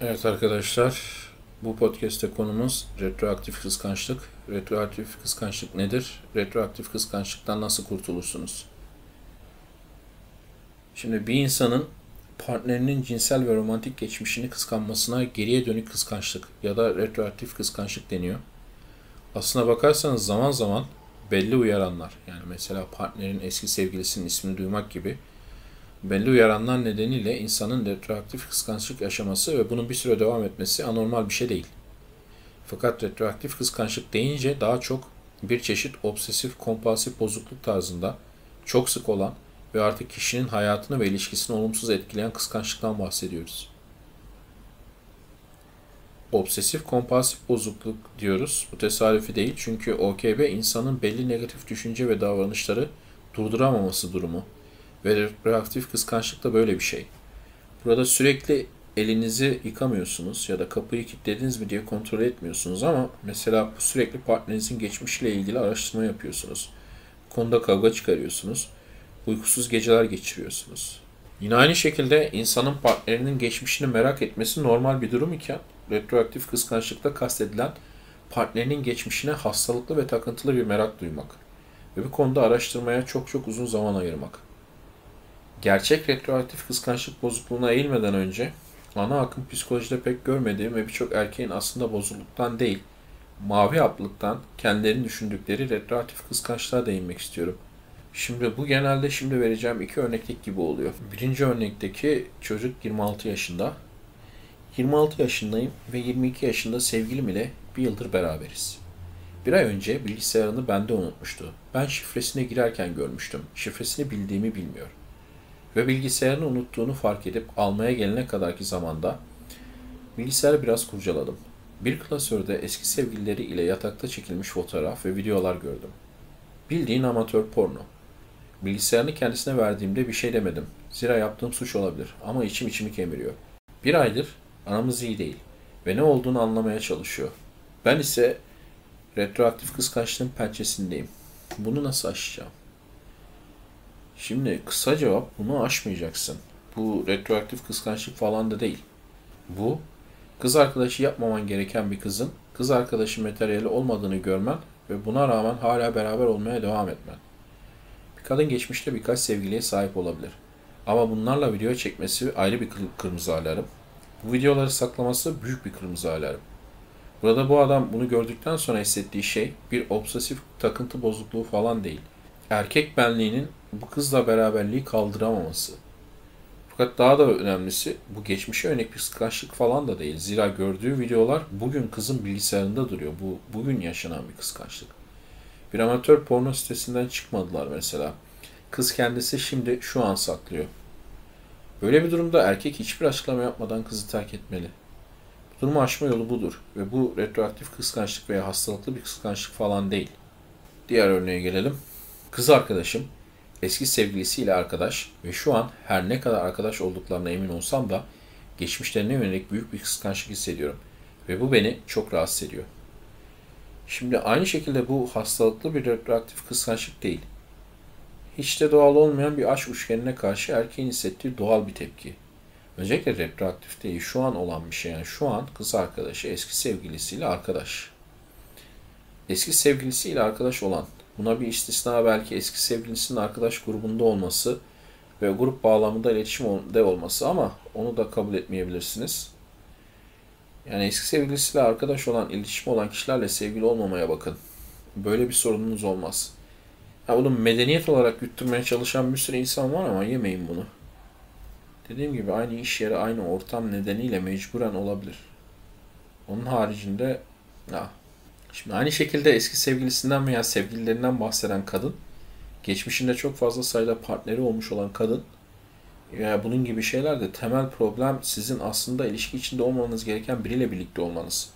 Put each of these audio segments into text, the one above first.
Evet arkadaşlar, bu podcast'te konumuz retroaktif kıskançlık. Retroaktif kıskançlık nedir? Retroaktif kıskançlıktan nasıl kurtulursunuz? Şimdi bir insanın partnerinin cinsel ve romantik geçmişini kıskanmasına geriye dönük kıskançlık ya da retroaktif kıskançlık deniyor. Aslına bakarsanız zaman zaman belli uyaranlar, yani mesela partnerin eski sevgilisinin ismini duymak gibi belli uyaranlar nedeniyle insanın retroaktif kıskançlık yaşaması ve bunun bir süre devam etmesi anormal bir şey değil. Fakat retroaktif kıskançlık deyince daha çok bir çeşit obsesif kompulsif bozukluk tarzında çok sık olan ve artık kişinin hayatını ve ilişkisini olumsuz etkileyen kıskançlıktan bahsediyoruz. Obsesif kompulsif bozukluk diyoruz. Bu tesadüfi değil çünkü OKB insanın belli negatif düşünce ve davranışları durduramaması durumu ve reaktif kıskançlık da böyle bir şey. Burada sürekli elinizi yıkamıyorsunuz ya da kapıyı kilitlediniz mi diye kontrol etmiyorsunuz ama mesela sürekli partnerinizin geçmişiyle ilgili araştırma yapıyorsunuz. Bu konuda kavga çıkarıyorsunuz. Uykusuz geceler geçiriyorsunuz. Yine aynı şekilde insanın partnerinin geçmişini merak etmesi normal bir durum iken retroaktif kıskançlıkla kastedilen partnerinin geçmişine hastalıklı ve takıntılı bir merak duymak ve bu konuda araştırmaya çok çok uzun zaman ayırmak. Gerçek retroaktif kıskançlık bozukluğuna eğilmeden önce ana akım psikolojide pek görmediğim ve birçok erkeğin aslında bozukluktan değil, mavi haplıktan kendilerini düşündükleri retroaktif kıskançlığa değinmek istiyorum. Şimdi bu genelde şimdi vereceğim iki örneklik gibi oluyor. Birinci örnekteki çocuk 26 yaşında. 26 yaşındayım ve 22 yaşında sevgilim ile bir yıldır beraberiz. Bir ay önce bilgisayarını bende unutmuştu. Ben şifresine girerken görmüştüm. Şifresini bildiğimi bilmiyor ve bilgisayarını unuttuğunu fark edip almaya gelene kadarki zamanda bilgisayarı biraz kurcaladım. Bir klasörde eski sevgilileri ile yatakta çekilmiş fotoğraf ve videolar gördüm. Bildiğin amatör porno. Bilgisayarını kendisine verdiğimde bir şey demedim. Zira yaptığım suç olabilir ama içim içimi kemiriyor. Bir aydır aramız iyi değil ve ne olduğunu anlamaya çalışıyor. Ben ise retroaktif kıskançlığın pençesindeyim. Bunu nasıl aşacağım? Şimdi kısa cevap bunu aşmayacaksın. Bu retroaktif kıskançlık falan da değil. Bu kız arkadaşı yapmaman gereken bir kızın kız arkadaşı materyali olmadığını görmen ve buna rağmen hala beraber olmaya devam etmen. Bir kadın geçmişte birkaç sevgiliye sahip olabilir. Ama bunlarla video çekmesi ayrı bir kırmızı alarm. Bu videoları saklaması büyük bir kırmızı alarm. Burada bu adam bunu gördükten sonra hissettiği şey bir obsesif takıntı bozukluğu falan değil. Erkek benliğinin bu kızla beraberliği kaldıramaması. Fakat daha da önemlisi bu geçmişe örnek bir kıskançlık falan da değil. Zira gördüğü videolar bugün kızın bilgisayarında duruyor. Bu bugün yaşanan bir kıskançlık. Bir amatör porno sitesinden çıkmadılar mesela. Kız kendisi şimdi şu an saklıyor. Böyle bir durumda erkek hiçbir açıklama yapmadan kızı terk etmeli. Bu durumu aşma yolu budur ve bu retroaktif kıskançlık veya hastalıklı bir kıskançlık falan değil. Diğer örneğe gelelim. Kız arkadaşım eski sevgilisiyle arkadaş ve şu an her ne kadar arkadaş olduklarına emin olsam da geçmişlerine yönelik büyük bir kıskançlık hissediyorum ve bu beni çok rahatsız ediyor. Şimdi aynı şekilde bu hastalıklı bir retroaktif kıskançlık değil. Hiç de doğal olmayan bir aşk üçgenine karşı erkeğin hissettiği doğal bir tepki. Özellikle retroaktif değil, şu an olan bir şey. Yani şu an kız arkadaşı eski sevgilisiyle arkadaş. Eski sevgilisiyle arkadaş olan Buna bir istisna belki eski sevgilisinin arkadaş grubunda olması ve grup bağlamında iletişimde olması ama onu da kabul etmeyebilirsiniz. Yani eski sevgilisiyle arkadaş olan, iletişim olan kişilerle sevgili olmamaya bakın. Böyle bir sorununuz olmaz. Ya bunu medeniyet olarak yutturmaya çalışan bir sürü insan var ama yemeyin bunu. Dediğim gibi aynı iş yeri, aynı ortam nedeniyle mecburen olabilir. Onun haricinde ya, Şimdi aynı şekilde eski sevgilisinden veya sevgililerinden bahseden kadın, geçmişinde çok fazla sayıda partneri olmuş olan kadın, yani bunun gibi şeyler de temel problem sizin aslında ilişki içinde olmanız gereken biriyle birlikte olmanız.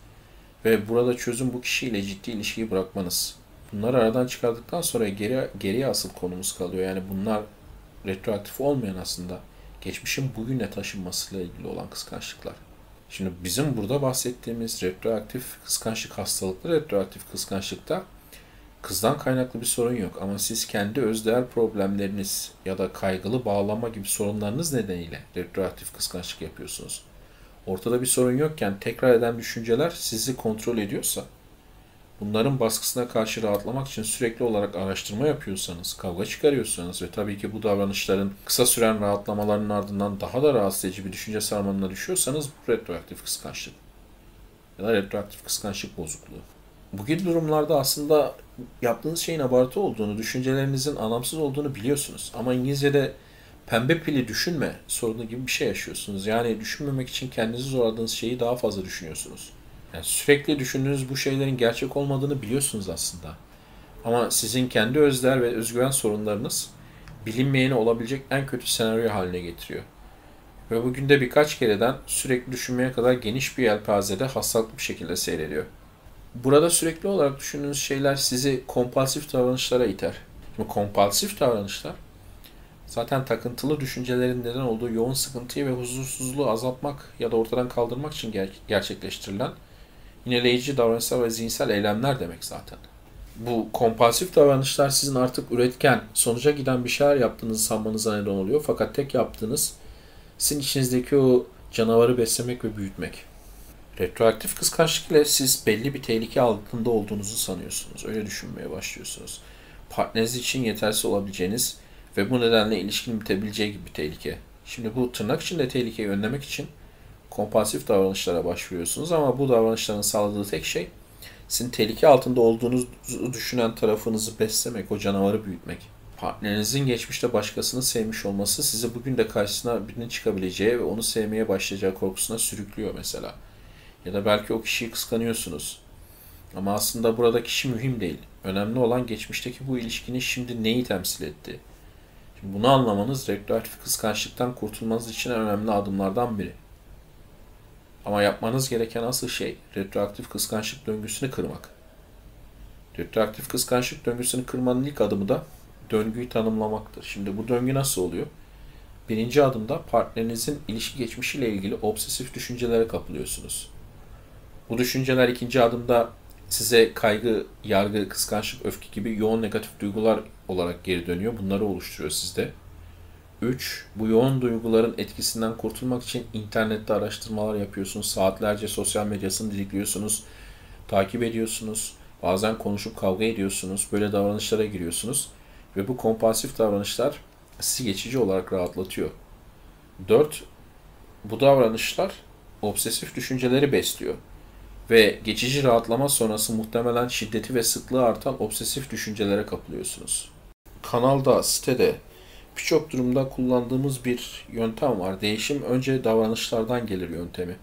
Ve burada çözüm bu kişiyle ciddi ilişkiyi bırakmanız. Bunları aradan çıkardıktan sonra geri, geriye asıl konumuz kalıyor. Yani bunlar retroaktif olmayan aslında geçmişin bugüne taşınmasıyla ilgili olan kıskançlıklar. Şimdi bizim burada bahsettiğimiz retroaktif kıskançlık hastalıklı retroaktif kıskançlıkta kızdan kaynaklı bir sorun yok. Ama siz kendi özdeğer problemleriniz ya da kaygılı bağlama gibi sorunlarınız nedeniyle retroaktif kıskançlık yapıyorsunuz. ortada bir sorun yokken tekrar eden düşünceler sizi kontrol ediyorsa, bunların baskısına karşı rahatlamak için sürekli olarak araştırma yapıyorsanız, kavga çıkarıyorsanız ve tabii ki bu davranışların kısa süren rahatlamaların ardından daha da rahatsız edici bir düşünce sarmalına düşüyorsanız bu retroaktif kıskançlık ya da retroaktif kıskançlık bozukluğu. Bu gibi durumlarda aslında yaptığınız şeyin abartı olduğunu, düşüncelerinizin anlamsız olduğunu biliyorsunuz. Ama İngilizce'de pembe pili düşünme sorunu gibi bir şey yaşıyorsunuz. Yani düşünmemek için kendinizi zorladığınız şeyi daha fazla düşünüyorsunuz. Yani sürekli düşündüğünüz bu şeylerin gerçek olmadığını biliyorsunuz aslında. Ama sizin kendi özler ve özgüven sorunlarınız bilinmeyeni olabilecek en kötü senaryo haline getiriyor. Ve bugün de birkaç kereden sürekli düşünmeye kadar geniş bir yelpazede hastalıklı bir şekilde seyrediyor. Burada sürekli olarak düşündüğünüz şeyler sizi kompulsif davranışlara iter. Şimdi kompulsif davranışlar zaten takıntılı düşüncelerin neden olduğu yoğun sıkıntıyı ve huzursuzluğu azaltmak ya da ortadan kaldırmak için ger- gerçekleştirilen yineleyici davranışlar ve zihinsel eylemler demek zaten. Bu kompulsif davranışlar sizin artık üretken, sonuca giden bir şeyler yaptığınızı sanmanıza neden oluyor. Fakat tek yaptığınız sizin içinizdeki o canavarı beslemek ve büyütmek. Retroaktif kıskançlık ile siz belli bir tehlike altında olduğunuzu sanıyorsunuz. Öyle düşünmeye başlıyorsunuz. Partneriniz için yetersiz olabileceğiniz ve bu nedenle ilişkinin bitebileceği gibi bir tehlike. Şimdi bu tırnak içinde tehlikeyi önlemek için kompulsif davranışlara başvuruyorsunuz ama bu davranışların sağladığı tek şey sizin tehlike altında olduğunuzu düşünen tarafınızı beslemek, o canavarı büyütmek. Partnerinizin geçmişte başkasını sevmiş olması sizi bugün de karşısına birinin çıkabileceği ve onu sevmeye başlayacağı korkusuna sürüklüyor mesela. Ya da belki o kişiyi kıskanıyorsunuz. Ama aslında burada kişi mühim değil. Önemli olan geçmişteki bu ilişkinin şimdi neyi temsil etti. Şimdi bunu anlamanız retroaktif kıskançlıktan kurtulmanız için önemli adımlardan biri. Ama yapmanız gereken asıl şey retroaktif kıskançlık döngüsünü kırmak. Retroaktif kıskançlık döngüsünü kırmanın ilk adımı da döngüyü tanımlamaktır. Şimdi bu döngü nasıl oluyor? Birinci adımda partnerinizin ilişki geçmişiyle ilgili obsesif düşüncelere kapılıyorsunuz. Bu düşünceler ikinci adımda size kaygı, yargı, kıskançlık, öfke gibi yoğun negatif duygular olarak geri dönüyor. Bunları oluşturuyor sizde. 3. Bu yoğun duyguların etkisinden kurtulmak için internette araştırmalar yapıyorsunuz. Saatlerce sosyal medyasını didikliyorsunuz. Takip ediyorsunuz. Bazen konuşup kavga ediyorsunuz. Böyle davranışlara giriyorsunuz. Ve bu kompulsif davranışlar sizi geçici olarak rahatlatıyor. 4. Bu davranışlar obsesif düşünceleri besliyor. Ve geçici rahatlama sonrası muhtemelen şiddeti ve sıklığı artan obsesif düşüncelere kapılıyorsunuz. Kanalda, sitede birçok durumda kullandığımız bir yöntem var. Değişim önce davranışlardan gelir yöntemi.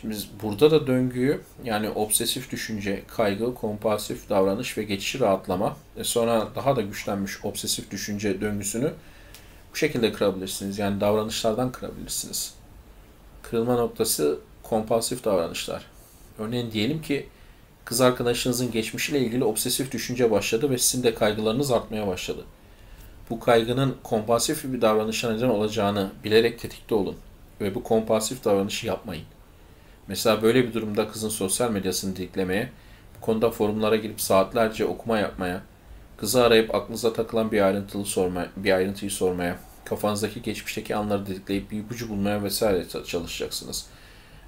Şimdi burada da döngüyü yani obsesif düşünce, kaygı, kompulsif davranış ve geçici rahatlama ve sonra daha da güçlenmiş obsesif düşünce döngüsünü bu şekilde kırabilirsiniz. Yani davranışlardan kırabilirsiniz. Kırılma noktası kompulsif davranışlar. Örneğin diyelim ki kız arkadaşınızın geçmişiyle ilgili obsesif düşünce başladı ve sizin de kaygılarınız artmaya başladı. Bu kaygının kompulsif bir davranışa neden olacağını bilerek tetikte olun ve bu kompulsif davranışı yapmayın. Mesela böyle bir durumda kızın sosyal medyasını diklemeye, bu konuda forumlara girip saatlerce okuma yapmaya, kızı arayıp aklınıza takılan bir ayrıntılı sormaya, bir ayrıntıyı sormaya, kafanızdaki geçmişteki anları didikleyip bir ipucu bulmaya vesaire çalışacaksınız.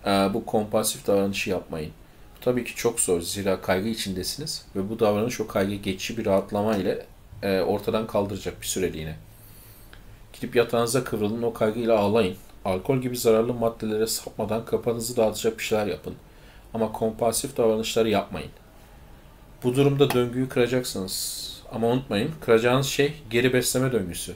Ee, bu kompulsif davranışı yapmayın. Bu tabii ki çok zor zira kaygı içindesiniz ve bu davranış o kaygı geçici bir rahatlama ile e, ortadan kaldıracak bir süreliğine. Gidip yatağınıza kıvrılın o kaygıyla ağlayın. Alkol gibi zararlı maddelere sapmadan kafanızı dağıtacak bir şeyler yapın. Ama kompulsif davranışları yapmayın. Bu durumda döngüyü kıracaksınız. Ama unutmayın, kıracağınız şey geri besleme döngüsü.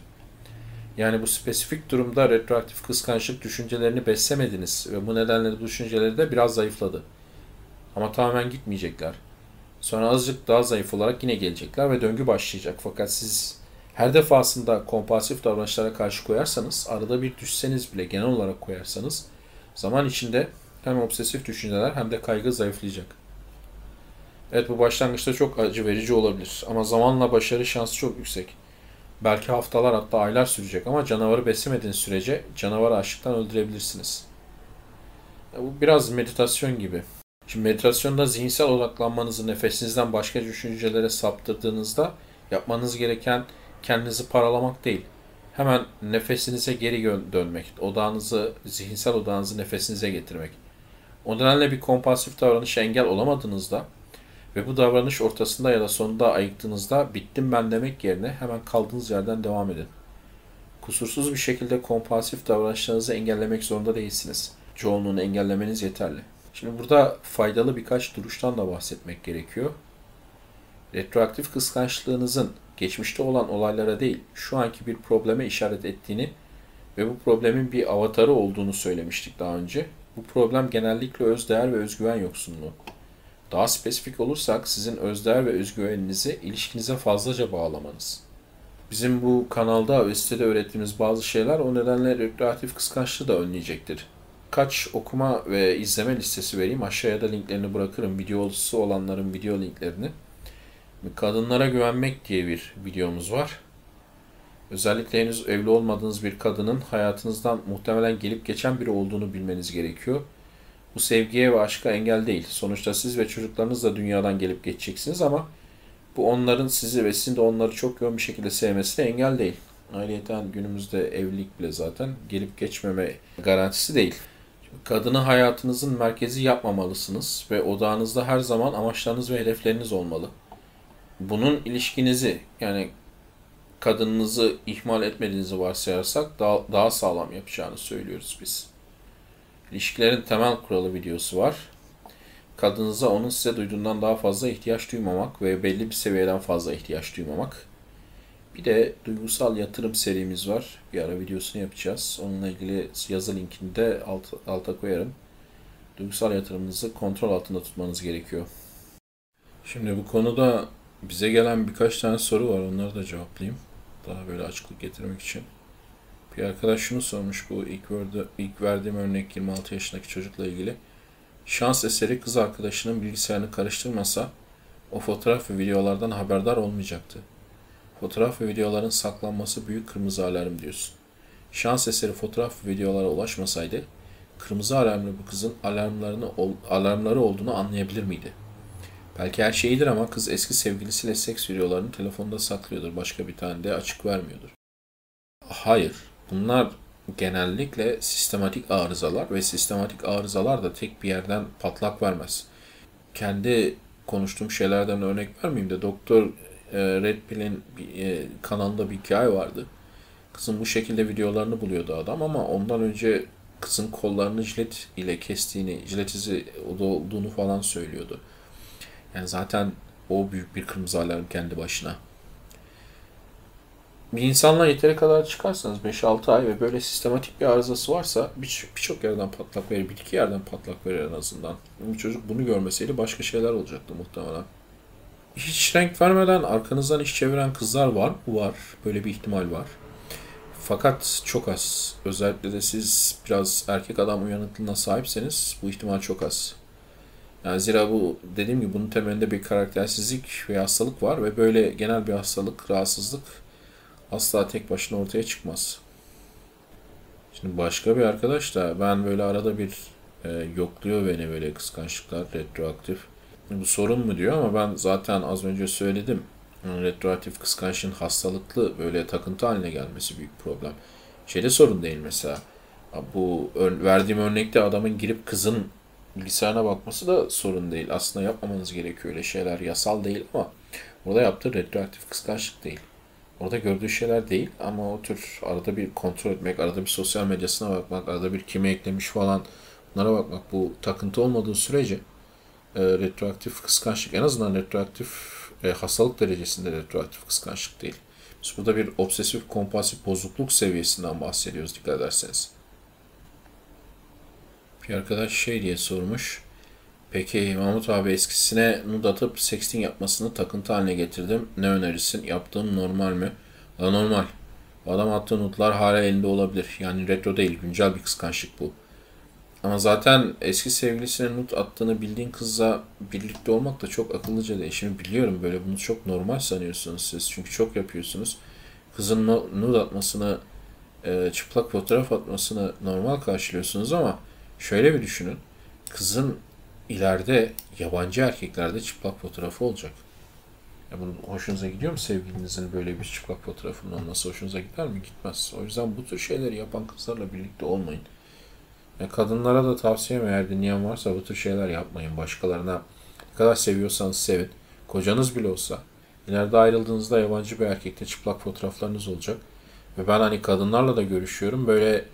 Yani bu spesifik durumda retroaktif kıskançlık düşüncelerini beslemediniz ve bu nedenle bu düşünceleri de biraz zayıfladı. Ama tamamen gitmeyecekler. Sonra azıcık daha zayıf olarak yine gelecekler ve döngü başlayacak. Fakat siz her defasında kompulsif davranışlara karşı koyarsanız, arada bir düşseniz bile genel olarak koyarsanız, zaman içinde hem obsesif düşünceler hem de kaygı zayıflayacak. Evet bu başlangıçta çok acı verici olabilir ama zamanla başarı şansı çok yüksek. Belki haftalar hatta aylar sürecek ama canavarı beslemediğiniz sürece canavarı açlıktan öldürebilirsiniz. Bu biraz meditasyon gibi. Şimdi meditasyonda zihinsel odaklanmanızı nefesinizden başka düşüncelere saptırdığınızda yapmanız gereken kendinizi paralamak değil. Hemen nefesinize geri dönmek. Odağınızı, zihinsel odağınızı nefesinize getirmek. O nedenle bir kompansif davranış engel olamadığınızda ve bu davranış ortasında ya da sonunda ayıktığınızda bittim ben demek yerine hemen kaldığınız yerden devam edin. Kusursuz bir şekilde kompansif davranışlarınızı engellemek zorunda değilsiniz. Çoğunluğunu engellemeniz yeterli. Şimdi burada faydalı birkaç duruştan da bahsetmek gerekiyor. Retroaktif kıskançlığınızın geçmişte olan olaylara değil, şu anki bir probleme işaret ettiğini ve bu problemin bir avatarı olduğunu söylemiştik daha önce. Bu problem genellikle özdeğer ve özgüven yoksunluğu. Daha spesifik olursak sizin özdeğer ve özgüveninizi ilişkinize fazlaca bağlamanız. Bizim bu kanalda ve sitede öğrettiğimiz bazı şeyler o nedenle retroaktif kıskançlığı da önleyecektir. Kaç okuma ve izleme listesi vereyim. Aşağıya da linklerini bırakırım. Videosu olanların video linklerini. Kadınlara güvenmek diye bir videomuz var. Özellikle henüz evli olmadığınız bir kadının hayatınızdan muhtemelen gelip geçen biri olduğunu bilmeniz gerekiyor. Bu sevgiye ve aşka engel değil. Sonuçta siz ve çocuklarınız da dünyadan gelip geçeceksiniz ama bu onların sizi ve sizin de onları çok yoğun bir şekilde sevmesine engel değil. Ayrıyeten günümüzde evlilik bile zaten gelip geçmeme garantisi değil. Kadını hayatınızın merkezi yapmamalısınız ve odağınızda her zaman amaçlarınız ve hedefleriniz olmalı. Bunun ilişkinizi yani kadınınızı ihmal etmediğinizi varsayarsak daha, daha sağlam yapacağını söylüyoruz biz. İlişkilerin temel kuralı videosu var. Kadınıza onun size duyduğundan daha fazla ihtiyaç duymamak ve belli bir seviyeden fazla ihtiyaç duymamak. Bir de duygusal yatırım serimiz var. Bir ara videosunu yapacağız. Onunla ilgili yazı linkini de alt, alta koyarım. Duygusal yatırımınızı kontrol altında tutmanız gerekiyor. Şimdi bu konuda bize gelen birkaç tane soru var. Onları da cevaplayayım. Daha böyle açıklık getirmek için. Bir arkadaş şunu sormuş bu ilk, verdi, ilk verdiğim örnek 26 yaşındaki çocukla ilgili. Şans eseri kız arkadaşının bilgisayarını karıştırmasa o fotoğraf ve videolardan haberdar olmayacaktı. Fotoğraf ve videoların saklanması büyük kırmızı alarm diyorsun. Şans eseri fotoğraf ve videolara ulaşmasaydı kırmızı alarmlı bu kızın alarmlarını alarmları olduğunu anlayabilir miydi? Belki her şeyidir ama kız eski sevgilisiyle seks videolarını telefonda saklıyordur. Başka bir tane de açık vermiyordur. Hayır. Bunlar genellikle sistematik arızalar ve sistematik arızalar da tek bir yerden patlak vermez. Kendi konuştuğum şeylerden örnek vermeyeyim de Doktor e, Red Pill'in e, kanalında bir hikaye vardı. Kızın bu şekilde videolarını buluyordu adam ama ondan önce kızın kollarını jilet ile kestiğini, jilet izi olduğunu falan söylüyordu. Yani zaten o büyük bir kırmızı alarm kendi başına. Bir insanla yeteri kadar çıkarsanız 5-6 ay ve böyle sistematik bir arızası varsa birçok bir yerden patlak verir, bir iki yerden patlak verir en azından. Bir çocuk bunu görmeseydi başka şeyler olacaktı muhtemelen. Hiç renk vermeden arkanızdan iş çeviren kızlar var? Var. Böyle bir ihtimal var. Fakat çok az. Özellikle de siz biraz erkek adam uyanıklığına sahipseniz bu ihtimal çok az. Yani zira bu dediğim gibi bunun temelinde bir karaktersizlik ve hastalık var ve böyle genel bir hastalık, rahatsızlık asla tek başına ortaya çıkmaz. Şimdi başka bir arkadaş da ben böyle arada bir e, yokluyor beni böyle kıskançlıklar, retroaktif. Bu sorun mu diyor ama ben zaten az önce söyledim. Retroaktif kıskançlığın hastalıklı böyle takıntı haline gelmesi büyük problem. Şeyde sorun değil mesela. Bu verdiğim örnekte adamın girip kızın bilgisayarına bakması da sorun değil. Aslında yapmamanız gerekiyor öyle şeyler. Yasal değil ama orada yaptığı retroaktif kıskançlık değil. Orada gördüğü şeyler değil ama o tür arada bir kontrol etmek, arada bir sosyal medyasına bakmak, arada bir kime eklemiş falan bunlara bakmak bu takıntı olmadığı sürece e, retroaktif kıskançlık en azından retroaktif e, hastalık derecesinde retroaktif kıskançlık değil. Biz burada bir obsesif kompulsif bozukluk seviyesinden bahsediyoruz dikkat ederseniz. Bir arkadaş şey diye sormuş. Peki Mahmut abi eskisine nud atıp sexting yapmasını takıntı haline getirdim. Ne önerirsin? Yaptığım normal mi? Normal. Adam attığı nutlar hala elinde olabilir. Yani retro değil, güncel bir kıskançlık bu. Ama zaten eski sevgilisine nut attığını bildiğin kızla birlikte olmak da çok akıllıca değil. Şimdi biliyorum böyle bunu çok normal sanıyorsunuz siz. Çünkü çok yapıyorsunuz. Kızın nud atmasını, e, çıplak fotoğraf atmasını normal karşılıyorsunuz ama Şöyle bir düşünün. Kızın ileride yabancı erkeklerde çıplak fotoğrafı olacak. Ya bunun hoşunuza gidiyor mu sevgilinizin böyle bir çıplak fotoğrafının olması hoşunuza gider mi? Gitmez. O yüzden bu tür şeyleri yapan kızlarla birlikte olmayın. Ya kadınlara da tavsiyem eğer dinleyen varsa bu tür şeyler yapmayın. Başkalarına ne kadar seviyorsanız sevin. Kocanız bile olsa. İleride ayrıldığınızda yabancı bir erkekle çıplak fotoğraflarınız olacak. Ve ben hani kadınlarla da görüşüyorum. Böyle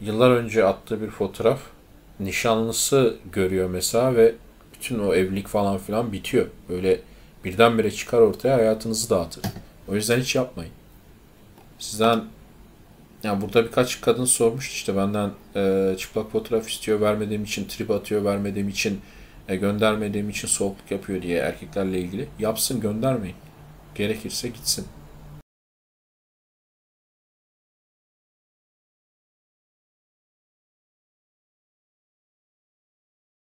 yıllar önce attığı bir fotoğraf nişanlısı görüyor mesela ve bütün o evlilik falan filan bitiyor. Böyle birdenbire çıkar ortaya hayatınızı dağıtır. O yüzden hiç yapmayın. Sizden yani burada birkaç kadın sormuş işte benden e, çıplak fotoğraf istiyor vermediğim için trip atıyor vermediğim için e, göndermediğim için soğukluk yapıyor diye erkeklerle ilgili. Yapsın göndermeyin. Gerekirse gitsin.